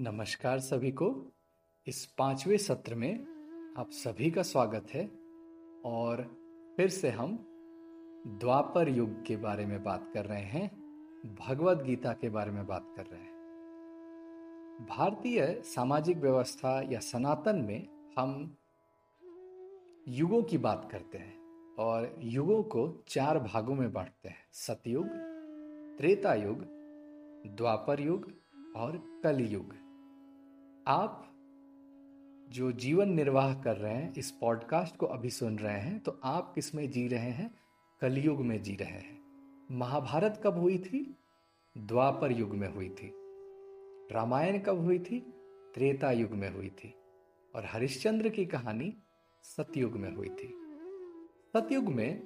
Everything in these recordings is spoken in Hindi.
नमस्कार सभी को। इस पाँचवें सत्र में आप सभी का स्वागत है और फिर से हम द्वापर युग के बारे में बात कर रहे हैं भगवत गीता के बारे में बात कर रहे हैं। भारतीय सामाजिक व्यवस्था या सनातन में हम युगों की बात करते हैं और युगों को चार भागों में बांटते हैं, सतयुग, त्रेता युग, द्वापर युग और कलयुग। आप जो जीवन निर्वाह कर रहे हैं, इस पॉडकास्ट को अभी सुन रहे हैं तो आप किसमें जी रहे हैं? कलयुग में जी रहे हैं। महाभारत कब हुई थी? द्वापर युग में हुई थी। रामायण कब हुई थी? त्रेता युग में हुई थी। और हरिश्चंद्र की कहानी सतयुग में हुई थी। सतयुग में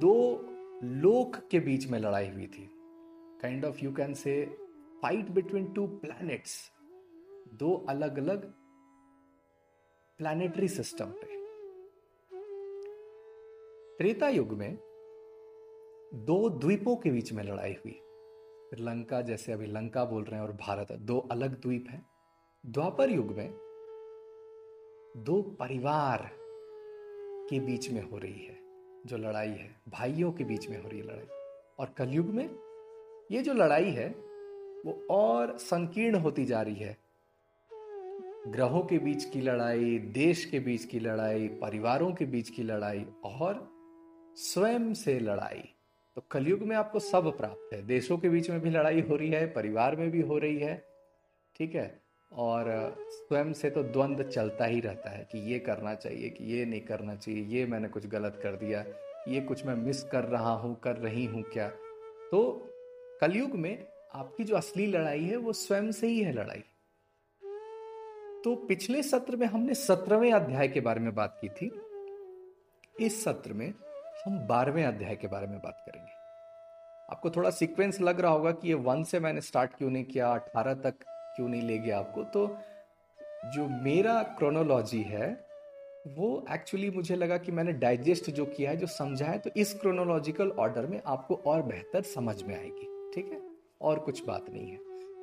दो लोक के बीच में लड़ाई हुई थी। Kind of you can say fight between two planets दो अलग अलग प्लानिटरी सिस्टम पे। त्रेता युग में दो द्वीपों के बीच में लड़ाई हुई। लंका, जैसे अभी लंका बोल रहे हैं, और भारत, दो अलग द्वीप हैं। द्वापर युग में दो परिवार के बीच में हो रही है, जो लड़ाई है। भाइयों के बीच में हो रही है लड़ाई। और कलयुग में ये जो लड़ाई है, वो और संकीर्ण होती जा रही है। ग्रहों के बीच की लड़ाई, देश के बीच की लड़ाई, परिवारों के बीच की लड़ाई और स्वयं से लड़ाई। तो कलयुग में आपको सब प्राप्त है। देशों के बीच में भी लड़ाई हो रही है, परिवार में भी हो रही है, ठीक है? और स्वयं से तो द्वंद्व चलता ही रहता है कि ये करना चाहिए, कि ये नहीं करना चाहिए, ये मैंने कुछ गलत कर दिया, ये कुछ मैं मिस कर रहा हूँ, कर रही हूँ क्या? तो कलयुग में आपकी जो असली लड़ाई है वो स्वयं से ही है लड़ाई। तो पिछले सत्र में हमने सत्रहवें अध्याय के बारे में बात की थी। इस सत्र में हम बारहवें अध्याय के बारे में बात करेंगे। आपको थोड़ा सीक्वेंस लग रहा होगा कि ये वन से मैंने स्टार्ट क्यों नहीं किया, अठारह तक क्यों नहीं ले गया आपको? तो जो मेरा क्रोनोलॉजी है, वो एक्चुअली मुझे लगा कि मैंने डाइजेस्ट जो किया है, जो समझा है तो इस क्रोनोलॉजिकल ऑर्डर में आपको और बेहतर समझ में आएगी। ठीक है? और कुछ बात नहीं है।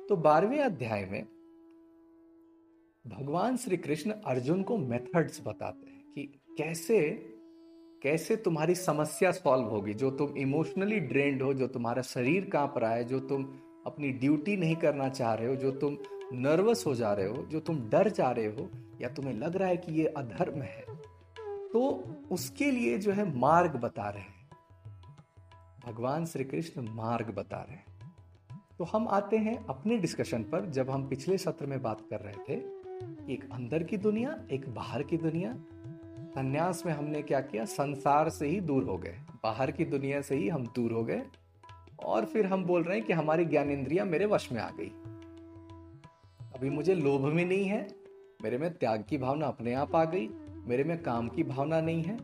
तो बारहवें अध्याय में भगवान श्री कृष्ण अर्जुन को मेथड्स बताते हैं कि कैसे कैसे तुम्हारी समस्या सॉल्व होगी। जो तुम इमोशनली ड्रेन्ड हो, जो तुम्हारा शरीर काँप रहा है, जो तुम अपनी ड्यूटी नहीं करना चाह रहे हो, जो तुम नर्वस हो जा रहे हो, जो तुम डर जा रहे हो, या तुम्हें लग रहा है कि ये अधर्म है तो उसके लिए जो है मार्ग बता रहे हैं। भगवान श्री कृष्ण मार्ग बता रहे हैं। तो हम आते हैं अपने डिस्कशन पर, जब हम पिछले सत्र में बात कर रहे थे एक अंदर की दुनिया, एक बाहर की दुनिया। संन्यास में हमने क्या किया? संसार से ही दूर हो गए। बाहर की दुनिया से ही हम दूर हो गए। और फिर हम बोल रहे हैं कि हमारी ज्ञान इंद्रिया मेरे वश में आ गई। अभी मुझे लोभ में नहीं है। मेरे में त्याग की भावना अपने आप आ गई। मेरे में काम की भावना नहीं है।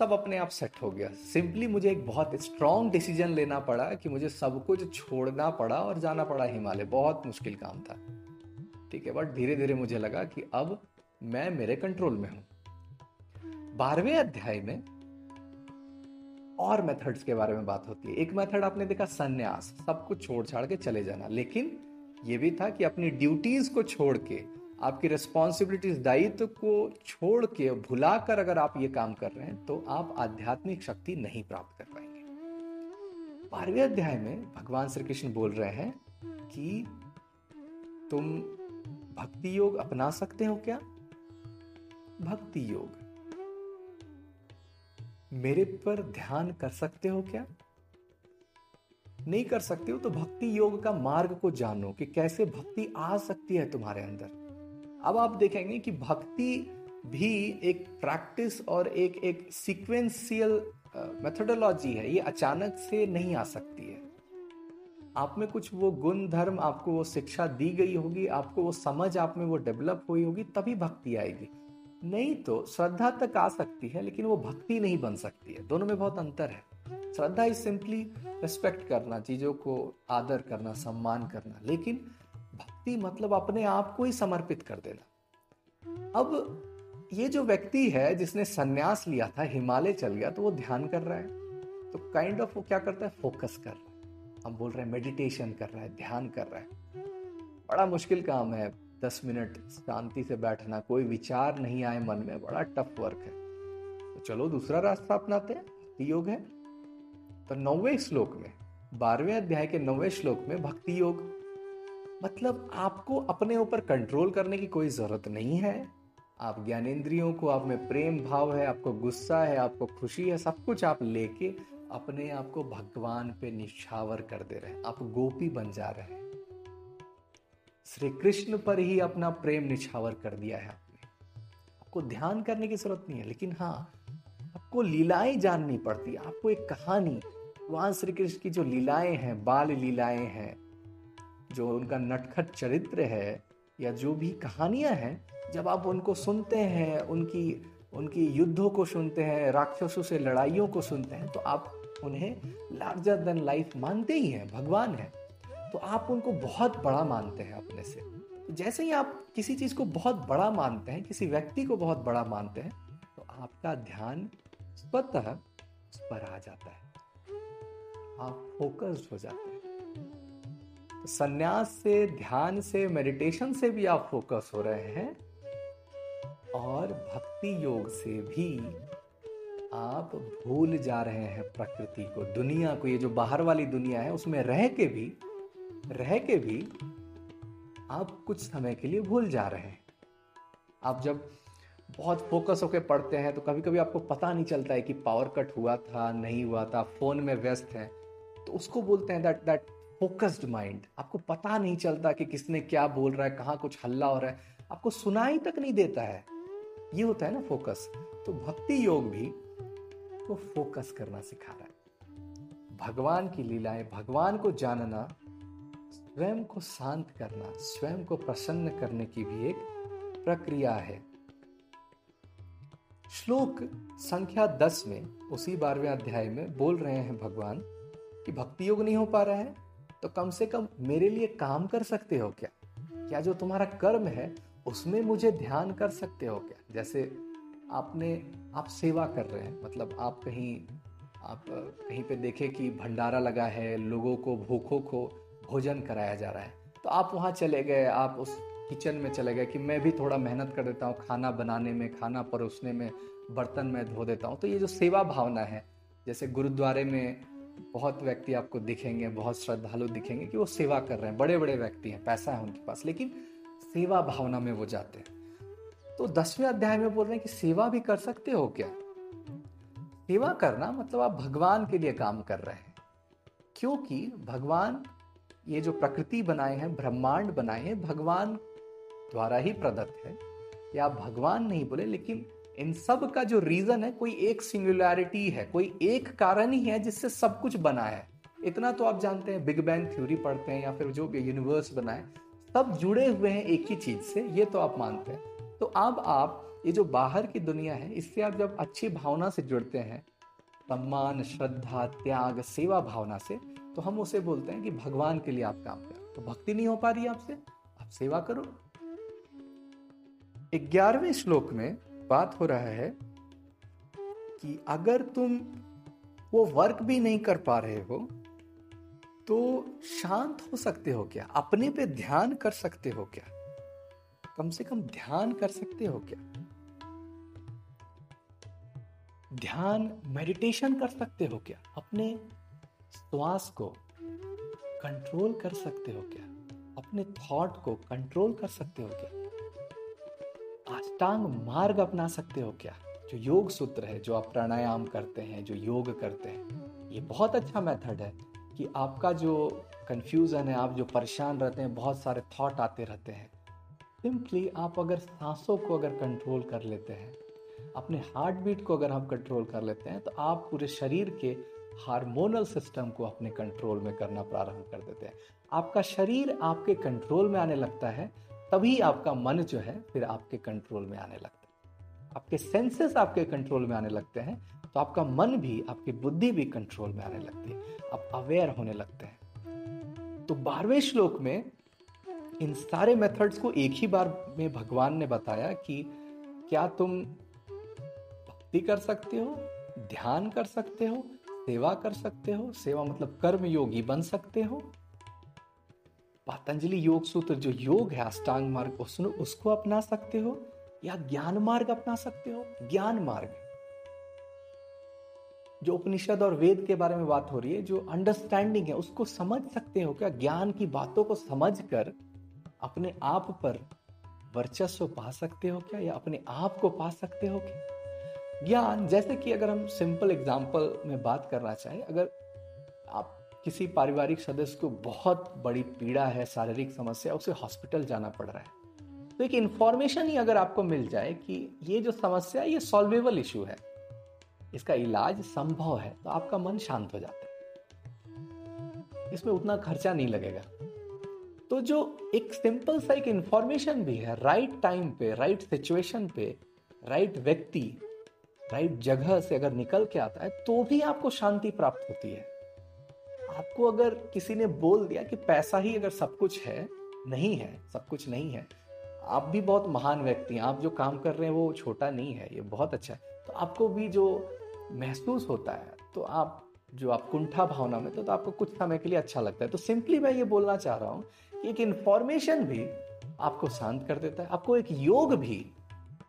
तब अपने आप सेट हो गया। सिंपली मुझे एक बहुत स्ट्रॉन्ग डिसीज़न लेना पड़ा कि मुझे सब कुछ छोड़ना पड़ा और जाना पड़ा हिमालय। बहुत मुश्किल काम था। ठीक है बट धीरे धीरे मुझे लगा कि अब मैं मेरे कंट्रोल में हूँ। बारहवें अध्याय में और मेथड्स के बारे में बात होती है। एक मेथड आपने देखा, संन्यास, सब कुछ छोड़ छाड़ के चले जाना। लेकिन ये भी था कि अपनी ड्यूटीज़ को छोड़ के, आपकी रिस्पॉन्सिबिलिटीज दायित्व को छोड़ के, भुलाकर अगर आप ये काम कर रहे हैं तो आप आध्यात्मिक शक्ति नहीं प्राप्त कर पाएँगे। बारहवें अध्याय में भगवान श्री कृष्ण बोल रहे हैं कि तुम भक्ति योग अपना सकते हो क्या? भक्ति योग। मेरे पर ध्यान कर सकते हो क्या? नहीं कर सकते हो तो भक्ति योग का मार्ग को जानो कि कैसे भक्ति आ सकती है तुम्हारे अंदर। अब आप देखेंगे कि भक्ति भी एक प्रैक्टिस और एक एक सीक्वेंशियल मेथोडोलॉजी है। ये अचानक से नहीं आ सकती है। आप में कुछ वो गुण धर्म आपको वो शिक्षा दी गई होगी, आपको वो समझ आप में वो डेवलप हुई होगी, तभी भक्ति आएगी। नहीं तो श्रद्धा तक आ सकती है, लेकिन वो भक्ति नहीं बन सकती है। दोनों में बहुत अंतर है। श्रद्धा इज़ सिंपली रिस्पेक्ट करना, चीज़ों को आदर करना, सम्मान करना। लेकिन भक्ति मतलब अपने आप को ही समर्पित कर देना। अब ये जो व्यक्ति है, जिसने सन्यास लिया था, हिमालय चल गया तो वो ध्यान कर रहा है। तो काइंड kind ऑफ़ of वो क्या करता है? फोकस कर रहा है। हम बोल रहे हैं मेडिटेशन कर रहा है, ध्यान कर रहा है। बड़ा मुश्किल काम है दस मिनट शांति से बैठना, कोई विचार नहीं आए मन में, बड़ा टफ वर्क है। तो चलो दूसरा रास्ता अपनाते हैं, भक्ति योग है। तो नौवे श्लोक में, बारहवें अध्याय के नौवे श्लोक में भक्ति योग। मतलब आपको अपने ऊपर कंट्रोल करने की कोई ज़रूरत नहीं है। आप ज्ञानेन्द्रियों को, आप में प्रेम भाव है, आपको गुस्सा है, आपको खुशी है, सब कुछ आप लेके अपने आप को भगवान पे निछावर कर दे रहे। हैं आप गोपी बन जा रहे हैं। श्री कृष्ण पर ही अपना प्रेम निछावर कर दिया है आपने। आपको ध्यान करने की ज़रूरत नहीं है, लेकिन हाँ आपको लीलाएँ जाननी पड़ती है। आपको एक कहानी, भगवान श्री कृष्ण की जो लीलाएँ हैं, बाल लीलाएँ हैं, जो उनका नटखट चरित्र है, या जो भी कहानियाँ हैं, जब आप उनको सुनते हैं, उनकी उनकी युद्धों को सुनते हैं, राक्षसों से लड़ाइयों को सुनते हैं तो आप उन्हें लार्जर देन लाइफ मानते ही हैं, भगवान है। तो आप उनको बहुत बड़ा मानते हैं अपने से। तो जैसे ही आप किसी चीज़ को बहुत बड़ा मानते हैं, किसी व्यक्ति को बहुत बड़ा मानते हैं तो आपका ध्यान स्वतः उस पर आ जाता है। आप फोकस्ड हो जाते हैं। तो संन्यास से, ध्यान से मेडिटेशन से भी आप फोकस हो रहे हैं और भक्ति योग से भी आप भूल जा रहे हैं प्रकृति को। दुनिया को, ये जो बाहर वाली दुनिया है, उसमें रह के भी, रह के भी आप कुछ समय के लिए भूल जा रहे हैं। आप जब बहुत फोकस होकर पढ़ते हैं तो कभी कभी आपको पता नहीं चलता है कि पावर कट हुआ था, नहीं हुआ था, फ़ोन में व्यस्त है। तो उसको बोलते हैं दैट दैट फोकस्ड माइंड आपको पता नहीं चलता कि किसने क्या बोल रहा है, कहाँ कुछ हल्ला हो रहा है। आपको सुनाई तक नहीं देता है। ये होता है ना फोकस तो भक्ति योग भी वो फोकस करना सिखा रहा है। भगवान की लीलाएँ, भगवान को जानना, स्वयं को शांत करना, स्वयं को प्रसन्न करने की भी एक प्रक्रिया है। श्लोक संख्या दस में, उसी बारहवें अध्याय में बोल रहे हैं भगवान कि भक्ति योग नहीं हो पा रहा है तो कम से कम मेरे लिए काम कर सकते हो क्या? क्या जो तुम्हारा कर्म है, उसमें मुझे ध्यान कर सकते हो क्या? जैसे आपने, आप सेवा कर रहे हैं। मतलब आप कहीं आप कहीं पे देखे कि भंडारा लगा है, लोगों को भूखों को भोजन कराया जा रहा है। तो आप वहाँ चले गए, आप उस किचन में चले गए कि मैं भी थोड़ा मेहनत कर देता हूँ, खाना बनाने में, खाना परोसने में, बर्तन में धो देता हूँ। तो ये जो सेवा भावना है, जैसे गुरुद्वारे में बहुत व्यक्ति आपको दिखेंगे, बहुत श्रद्धालु दिखेंगे कि वो सेवा कर रहे हैं। बड़े बड़े व्यक्ति हैं, पैसा है उनके पास, लेकिन सेवा भावना में वो जाते हैं। तो दसवें अध्याय में बोल रहे हैं कि सेवा भी कर सकते हो क्या? सेवा करना मतलब आप भगवान के लिए काम कर रहे हैं। क्योंकि भगवान ये जो प्रकृति बनाए हैं, ब्रह्मांड बनाए हैं, भगवान द्वारा ही प्रदत्त है। या आप भगवान नहीं बोले, लेकिन इन सब का जो रीजन है, कोई एक सिंगुलरिटी है, कोई एक कारण ही है जिससे सब कुछ बना है। इतना तो आप जानते हैं बिग बैंग थ्योरी पढ़ते हैं या फिर जो भी यूनिवर्स बनाए, सब जुड़े हुए हैं एक ही चीज़ से, ये तो आप मानते हैं। तो अब आप, ये जो बाहर की दुनिया है, इससे आप जब अच्छी भावना से जुड़ते हैं, सम्मान, श्रद्धा, त्याग, सेवा भावना से तो हम उसे बोलते हैं कि भगवान के लिए आप काम करें। तो भक्ति नहीं हो पा रही आपसे, आप सेवा करो। ग्यारहवें श्लोक में बात हो रहा है कि अगर तुम वो वर्क भी नहीं कर पा रहे हो तो शांत हो सकते हो क्या? अपने पे ध्यान कर सकते हो क्या? कम से कम ध्यान कर सकते हो क्या? ध्यान मेडिटेशन कर सकते हो क्या? अपने श्वास को कंट्रोल कर सकते हो क्या? अपने थॉट को कंट्रोल कर सकते हो क्या? अष्टांग मार्ग अपना सकते हो क्या? जो योग सूत्र है, जो आप प्राणायाम करते हैं, जो योग करते हैं, ये बहुत अच्छा मेथड है कि आपका जो कंफ्यूजन है, आप जो परेशान रहते हैं, बहुत सारे थॉट आते रहते हैं। सिंपली आप अगर सांसों को अगर कंट्रोल कर लेते हैं, अपने हार्ट बीट को अगर हम कंट्रोल कर लेते हैं तो आप पूरे शरीर के हार्मोनल सिस्टम को अपने कंट्रोल में करना प्रारंभ कर देते हैं। आपका शरीर आपके कंट्रोल में आने लगता है, तभी आपका मन जो है फिर आपके कंट्रोल में आने लगता है। आपके सेंसेस आपके कंट्रोल में आने लगते हैं तो आपका मन भी, आपकी बुद्धि भी कंट्रोल में आने लगती है। आप अवेयर होने लगते हैं। तो बारहवें श्लोक में इन सारे मेथड्स को एक ही बार में भगवान ने बताया कि क्या तुम भक्ति कर सकते हो, ध्यान कर सकते हो, सेवा कर सकते हो? सेवा मतलब कर्म योगी बन सकते हो? पतंजलि योग सूत्र जो योग है, अष्टांग मार्ग उसको अपना सकते हो या ज्ञान मार्ग अपना सकते हो? ज्ञान मार्ग। जो उपनिषद और वेद के बारे में बात हो रही है, जो अंडरस्टैंडिंग है, उसको समझ सकते हो क्या? ज्ञान की बातों को समझ कर अपने आप पर वर्चस्व पा सकते हो क्या? या अपने आप को पा सकते हो क्या? ज्ञान, जैसे कि अगर हम सिंपल एग्ज़ाम्पल में बात करना चाहें, अगर आप किसी पारिवारिक सदस्य को बहुत बड़ी पीड़ा है, शारीरिक समस्या, उसे हॉस्पिटल जाना पड़ रहा है। तो एक इंफॉर्मेशन ही अगर आपको मिल जाए कि ये जो समस्या है, ये सॉल्वेबल इशू है। इसका इलाज संभव है तो आपका मन शांत हो जाता है। इसमें उतना खर्चा नहीं लगेगा। तो जो एक सिंपल सा एक इंफॉर्मेशन भी है राइट टाइम पे राइट सिचुएशन पे राइट व्यक्ति राइट जगह से अगर निकल के आता है तो भी आपको शांति प्राप्त होती है। आपको अगर किसी ने बोल दिया कि पैसा ही अगर सब कुछ है नहीं है सब कुछ नहीं है आप भी बहुत महान व्यक्ति हैं आप जो काम कर रहे हैं वो छोटा नहीं है ये बहुत अच्छा है। तो आपको भी जो महसूस होता है तो आप जो आप कुंठा भावना में तो, तो आपको कुछ समय के लिए अच्छा लगता है। तो सिंपली मैं ये बोलना चाह रहा हूँ एक इंफॉर्मेशन भी आपको शांत कर देता है, आपको एक योग भी,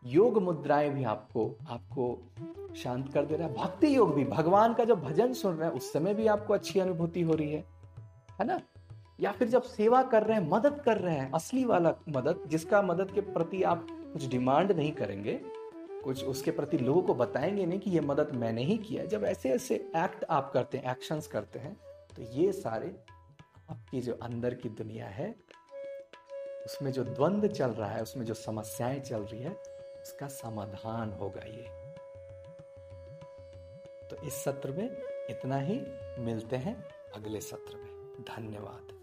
योग मुद्राएँ भी आपको आपको शांत कर दे रहा है। भक्ति योग भी, भगवान का जब भजन सुन रहे हैं, उस समय भी आपको अच्छी अनुभूति हो रही है है ना? या फिर जब सेवा कर रहे हैं, मदद कर रहे हैं, असली वाला मदद, जिसका मदद के प्रति आप कुछ डिमांड नहीं करेंगे, कुछ उसके प्रति लोगों को बताएँगे नहीं कि ये मदद मैंने ही किया जब ऐसे ऐसे एक्ट आप करते हैं एक्शंस करते हैं तो ये सारे आपकी जो अंदर की दुनिया है, उसमें जो द्वंद्व चल रहा है, उसमें जो समस्याएँ चल रही है, उसका समाधान होगा ये। तो इस सत्र में इतना ही। मिलते हैं अगले सत्र में। धन्यवाद।